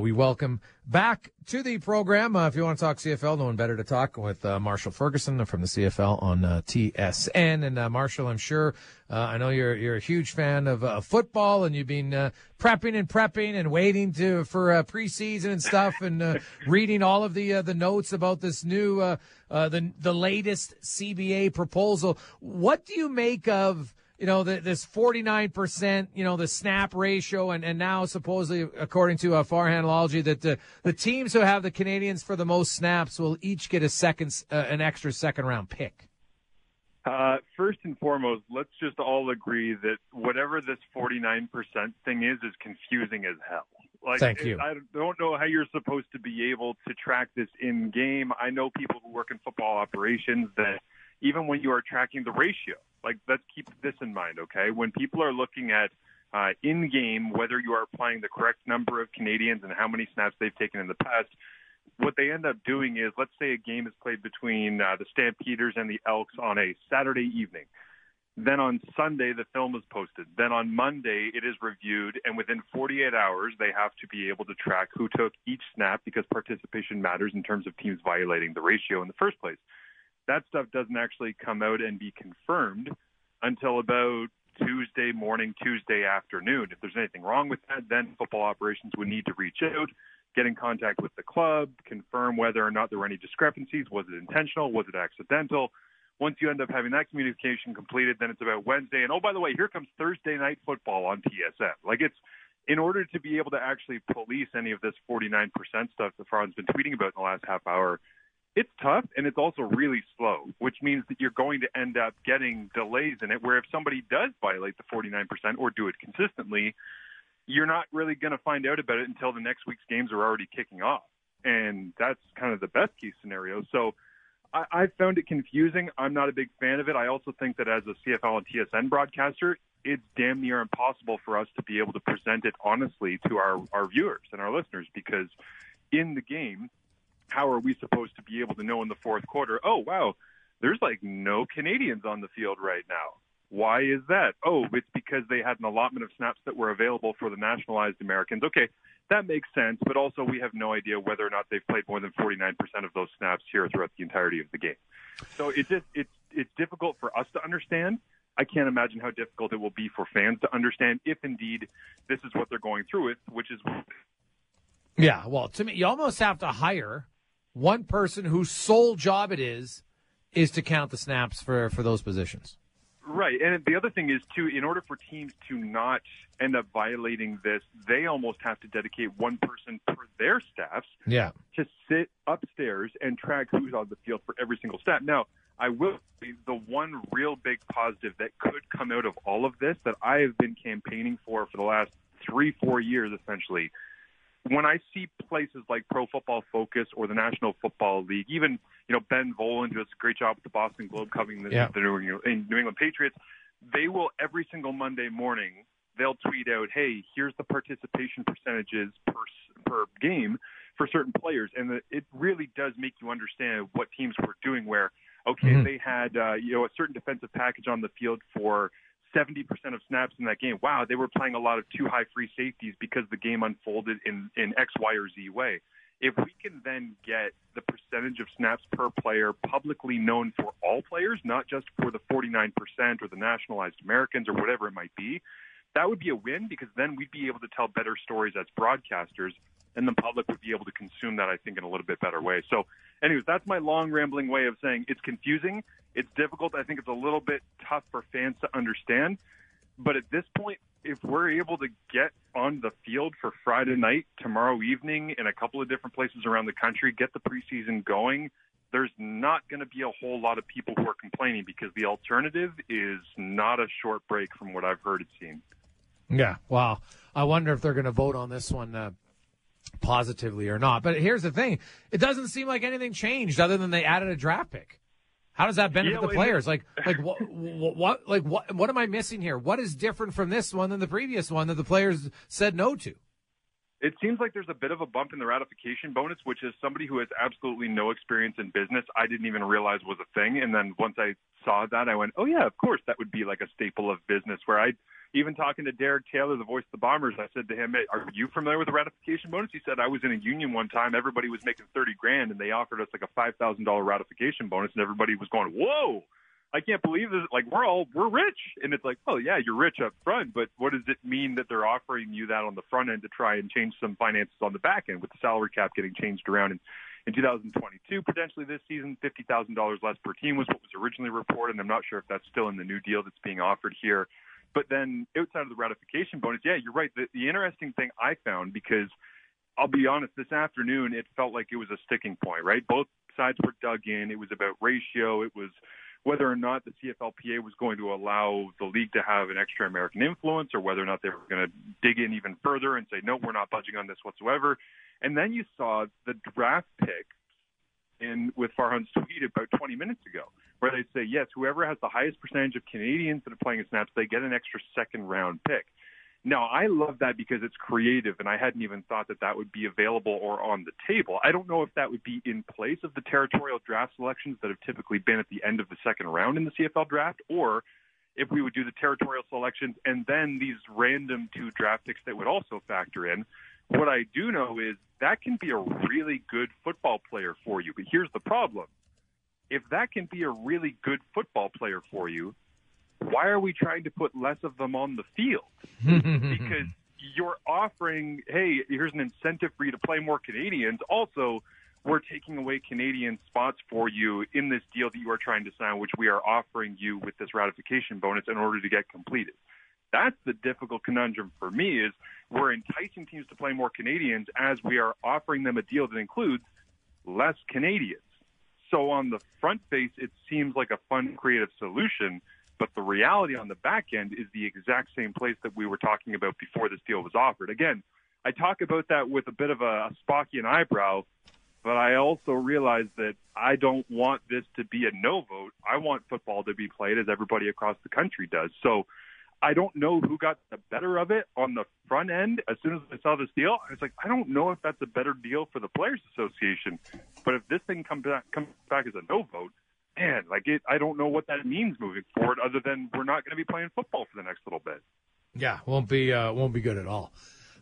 we welcome back to the program. Uh, if you want to talk CFL, no one better to talk with uh, Marshall Ferguson from the CFL on uh, TSN. And uh, Marshall, I'm sure uh, I know you're you're a huge fan of uh, football, and you've been prepping and prepping and waiting to for preseason and stuff, and reading all of the the notes about this new the the latest CBA proposal. What do you make of? You know, the, this 49%, you know, the snap ratio, and, and now supposedly, according to uh, Farhan that the, the teams who have the Canadians for the most snaps will each get a second, uh, an extra second round pick. Uh, first and foremost, let's just all agree that whatever this 49% thing is, is confusing as hell. Like, Thank you. I don't know how you're supposed to be able to track this in game. I know people who work in football operations that even when you are tracking the ratio, like let's keep this in mind, okay? When people are looking at uh, in game whether you are applying the correct number of Canadians and how many snaps they've taken in the past, what they end up doing is, let's say a game is played between uh, the Stampeders and the Elks on a Saturday evening. Then on Sunday, the film is posted. Then on Monday, it is reviewed, and within 48 hours, they have to be able to track who took each snap because participation matters in terms of teams violating the ratio in the first place that stuff doesn't actually come out and be confirmed until about Tuesday morning, Tuesday afternoon. If there's anything wrong with that, then football operations would need to reach out, get in contact with the club, confirm whether or not there were any discrepancies. Was it intentional? Was it accidental? Once you end up having that communication completed, then it's about Wednesday. And oh, by the way, here comes Thursday night football on TSN. Like it's in order to be able to actually police any of this 49% stuff that Farhan's been tweeting about in the last half hour it's tough and it's also really slow, which means that you're going to end up getting delays in it. Where if somebody does violate the 49% or do it consistently, you're not really going to find out about it until the next week's games are already kicking off. And that's kind of the best case scenario. So I, I found it confusing. I'm not a big fan of it. I also think that as a CFL and TSN broadcaster, it's damn near impossible for us to be able to present it honestly to our, our viewers and our listeners because in the game, how are we supposed to be able to know in the fourth quarter, oh, wow, there's like no Canadians on the field right now? Why is that? Oh, it's because they had an allotment of snaps that were available for the nationalized Americans. Okay, that makes sense, but also we have no idea whether or not they've played more than 49% of those snaps here throughout the entirety of the game. So it's just it's it's difficult for us to understand. I can't imagine how difficult it will be for fans to understand if indeed this is what they're going through with, which is yeah, well, to me, you almost have to hire one person whose sole job it is is to count the snaps for for those positions. Right, and the other thing is too, in order for teams to not end up violating this, they almost have to dedicate one person per their staffs. Yeah. To sit upstairs and track who's on the field for every single snap. Now, I will say the one real big positive that could come out of all of this that I have been campaigning for for the last three, four years, essentially, when I see places like Pro Football Focus or the National Football League, even you know Ben Volin does a great job with the Boston Globe covering the, yeah. the New, England, New England Patriots. They will every single Monday morning they'll tweet out, "Hey, here's the participation percentages per per game for certain players," and the, it really does make you understand what teams were doing. Where okay, mm-hmm. they had uh, you know a certain defensive package on the field for 70% of snaps in that game. Wow, they were playing a lot of two high free safeties because the game unfolded in, in X, Y, or Z way. If we can then get the percentage of snaps per player publicly known for all players, not just for the 49% or the nationalized Americans or whatever it might be, that would be a win because then we'd be able to tell better stories as broadcasters and the public would be able to consume that, I think, in a little bit better way. So, anyways, that's my long rambling way of saying it's confusing. It's difficult. I think it's a little bit tough for fans to understand. But at this point, if we're able to get on the field for Friday night, tomorrow evening, in a couple of different places around the country, get the preseason going, there's not going to be a whole lot of people who are complaining because the alternative is not a short break from what I've heard it seems. Yeah, wow. I wonder if they're going to vote on this one uh, positively or not. But here's the thing: it doesn't seem like anything changed other than they added a draft pick. How does that benefit yeah, the players? Like, like what, what, like what, what am I missing here? What is different from this one than the previous one that the players said no to? It seems like there's a bit of a bump in the ratification bonus, which is somebody who has absolutely no experience in business. I didn't even realize was a thing, and then once I saw that, I went, "Oh yeah, of course, that would be like a staple of business." Where I even talking to Derek Taylor, the voice of the Bombers, I said to him, hey, "Are you familiar with the ratification bonus?" He said, "I was in a union one time. Everybody was making thirty grand, and they offered us like a five thousand dollar ratification bonus, and everybody was going, whoa." I can't believe this. Like we're all we're rich, and it's like, oh yeah, you're rich up front, but what does it mean that they're offering you that on the front end to try and change some finances on the back end with the salary cap getting changed around in in 2022 potentially this season, fifty thousand dollars less per team was what was originally reported. And I'm not sure if that's still in the new deal that's being offered here. But then outside of the ratification bonus, yeah, you're right. The, the interesting thing I found because I'll be honest, this afternoon it felt like it was a sticking point, right? Both sides were dug in. It was about ratio. It was whether or not the CFLPA was going to allow the league to have an extra American influence or whether or not they were going to dig in even further and say, no, we're not budging on this whatsoever. And then you saw the draft pick in with Farhan's tweet about 20 minutes ago, where they say, yes, whoever has the highest percentage of Canadians that are playing in snaps, they get an extra second round pick. Now, I love that because it's creative, and I hadn't even thought that that would be available or on the table. I don't know if that would be in place of the territorial draft selections that have typically been at the end of the second round in the CFL draft, or if we would do the territorial selections and then these random two draft picks that would also factor in. What I do know is that can be a really good football player for you. But here's the problem. If that can be a really good football player for you, why are we trying to put less of them on the field? because you're offering, hey, here's an incentive for you to play more Canadians. Also, we're taking away Canadian spots for you in this deal that you are trying to sign, which we are offering you with this ratification bonus in order to get completed. That's the difficult conundrum for me is we're enticing teams to play more Canadians as we are offering them a deal that includes less Canadians. So on the front face, it seems like a fun, creative solution – but the reality on the back end is the exact same place that we were talking about before this deal was offered. Again, I talk about that with a bit of a, Spockian eyebrow, but I also realize that I don't want this to be a no vote. I want football to be played as everybody across the country does. So I don't know who got the better of it on the front end. As soon as I saw this deal, I was like, I don't know if that's a better deal for the Players Association. But if this thing comes back, comes back as a no vote, man, like it, I don't know what that means moving forward, other than we're not going to be playing football for the next little bit. Yeah, won't be uh, won't be good at all.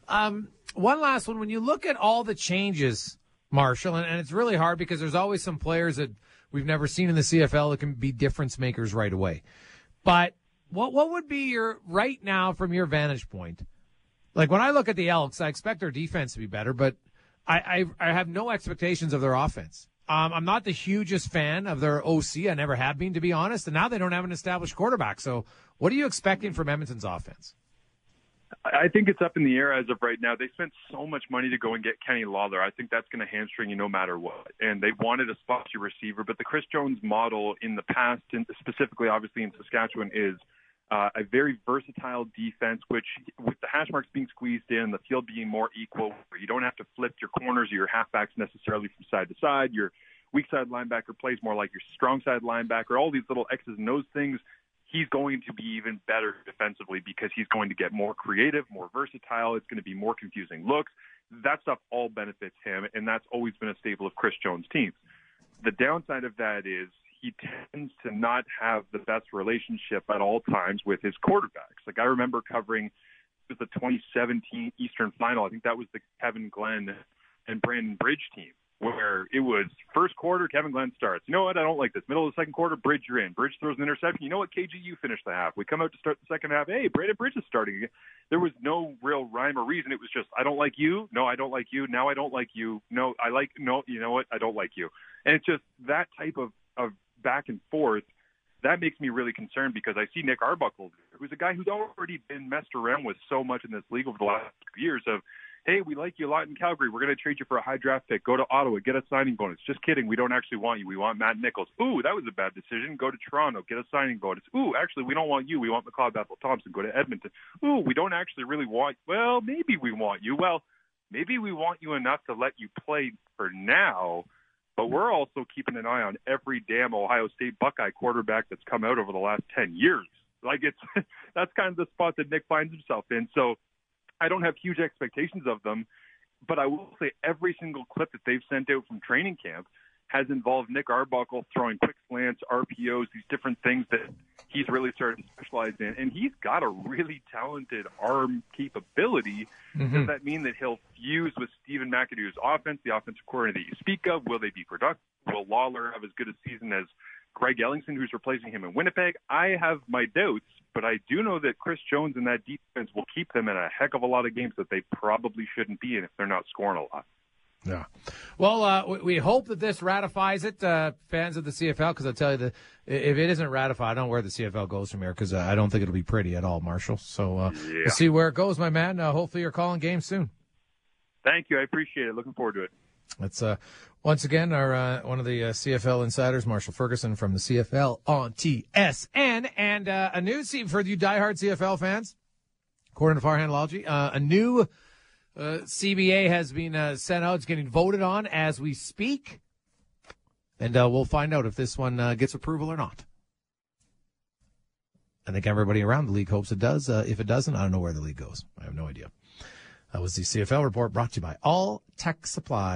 Um, one last one. When you look at all the changes, Marshall, and, and it's really hard because there's always some players that we've never seen in the CFL that can be difference makers right away. But what what would be your right now from your vantage point? Like when I look at the Elks, I expect their defense to be better, but I, I, I have no expectations of their offense. Um, I'm not the hugest fan of their OC. I never have been, to be honest. And now they don't have an established quarterback. So, what are you expecting from Edmonton's offense? I think it's up in the air as of right now. They spent so much money to go and get Kenny Lawler. I think that's going to hamstring you no matter what. And they wanted a spotty receiver, but the Chris Jones model in the past, and specifically obviously in Saskatchewan, is uh, a very versatile defense, which with the hash marks being squeezed in, the field being more equal, you don't have to flip your corners or your halfbacks necessarily from side to side. Your weak side linebacker plays more like your strong side linebacker. All these little X's and O's things. He's going to be even better defensively because he's going to get more creative, more versatile. It's going to be more confusing looks. That stuff all benefits him, and that's always been a staple of Chris Jones' teams. The downside of that is he tends to not have the best relationship at all times with his quarterbacks. Like I remember covering the 2017 Eastern Final. I think that was the Kevin Glenn and Brandon Bridge team where it was first quarter, Kevin Glenn starts. You know what? I don't like this. Middle of the second quarter, Bridge, you're in. Bridge throws an interception. You know what? KG, you finish the half. We come out to start the second half. Hey, Brandon Bridge is starting again. There was no real rhyme or reason. It was just, I don't like you. No, I don't like you. Now I don't like you. No, I like, no, you know what? I don't like you. And it's just that type of, of back and forth, that makes me really concerned because I see Nick Arbuckle, who's a guy who's already been messed around with so much in this league over the last few years of, hey, we like you a lot in Calgary. We're going to trade you for a high draft pick. Go to Ottawa, get a signing bonus. Just kidding. We don't actually want you. We want Matt Nichols. Ooh, that was a bad decision. Go to Toronto, get a signing bonus. Ooh, actually, we don't want you. We want McLeod Bethel Thompson. Go to Edmonton. Ooh, we don't actually really want. Well, maybe we want you. Well, maybe we want you enough to let you play for now but we're also keeping an eye on every damn Ohio State Buckeye quarterback that's come out over the last 10 years. Like it's that's kind of the spot that Nick finds himself in. So I don't have huge expectations of them, but I will say every single clip that they've sent out from training camp has involved Nick Arbuckle throwing quick slants, RPOs, these different things that he's really started to specialize in. And he's got a really talented arm capability. Mm-hmm. Does that mean that he'll fuse with Stephen McAdoo's offense, the offensive coordinator that you speak of? Will they be productive? Will Lawler have as good a season as Greg Ellingson, who's replacing him in Winnipeg? I have my doubts, but I do know that Chris Jones and that defense will keep them in a heck of a lot of games that they probably shouldn't be in if they're not scoring a lot. Yeah. Well, uh, we, we hope that this ratifies it, uh, fans of the CFL, because I'll tell you that if it isn't ratified, I don't know where the CFL goes from here because uh, I don't think it'll be pretty at all, Marshall. So uh, Yeah. we'll see where it goes, my man. Uh, hopefully you're calling games soon. Thank you. I appreciate it. Looking forward to it. That's uh, once again our uh, one of the uh, CFL insiders, Marshall Ferguson from the CFL on TSN, and uh, a new se- for you diehard CFL fans, according to Farhandology, uh, a new uh, CBA has been uh, sent out. It's getting voted on as we speak, and uh, we'll find out if this one uh, gets approval or not. I think everybody around the league hopes it does. Uh, if it doesn't, I don't know where the league goes. I have no idea. That was the CFL report brought to you by All Tech Supply.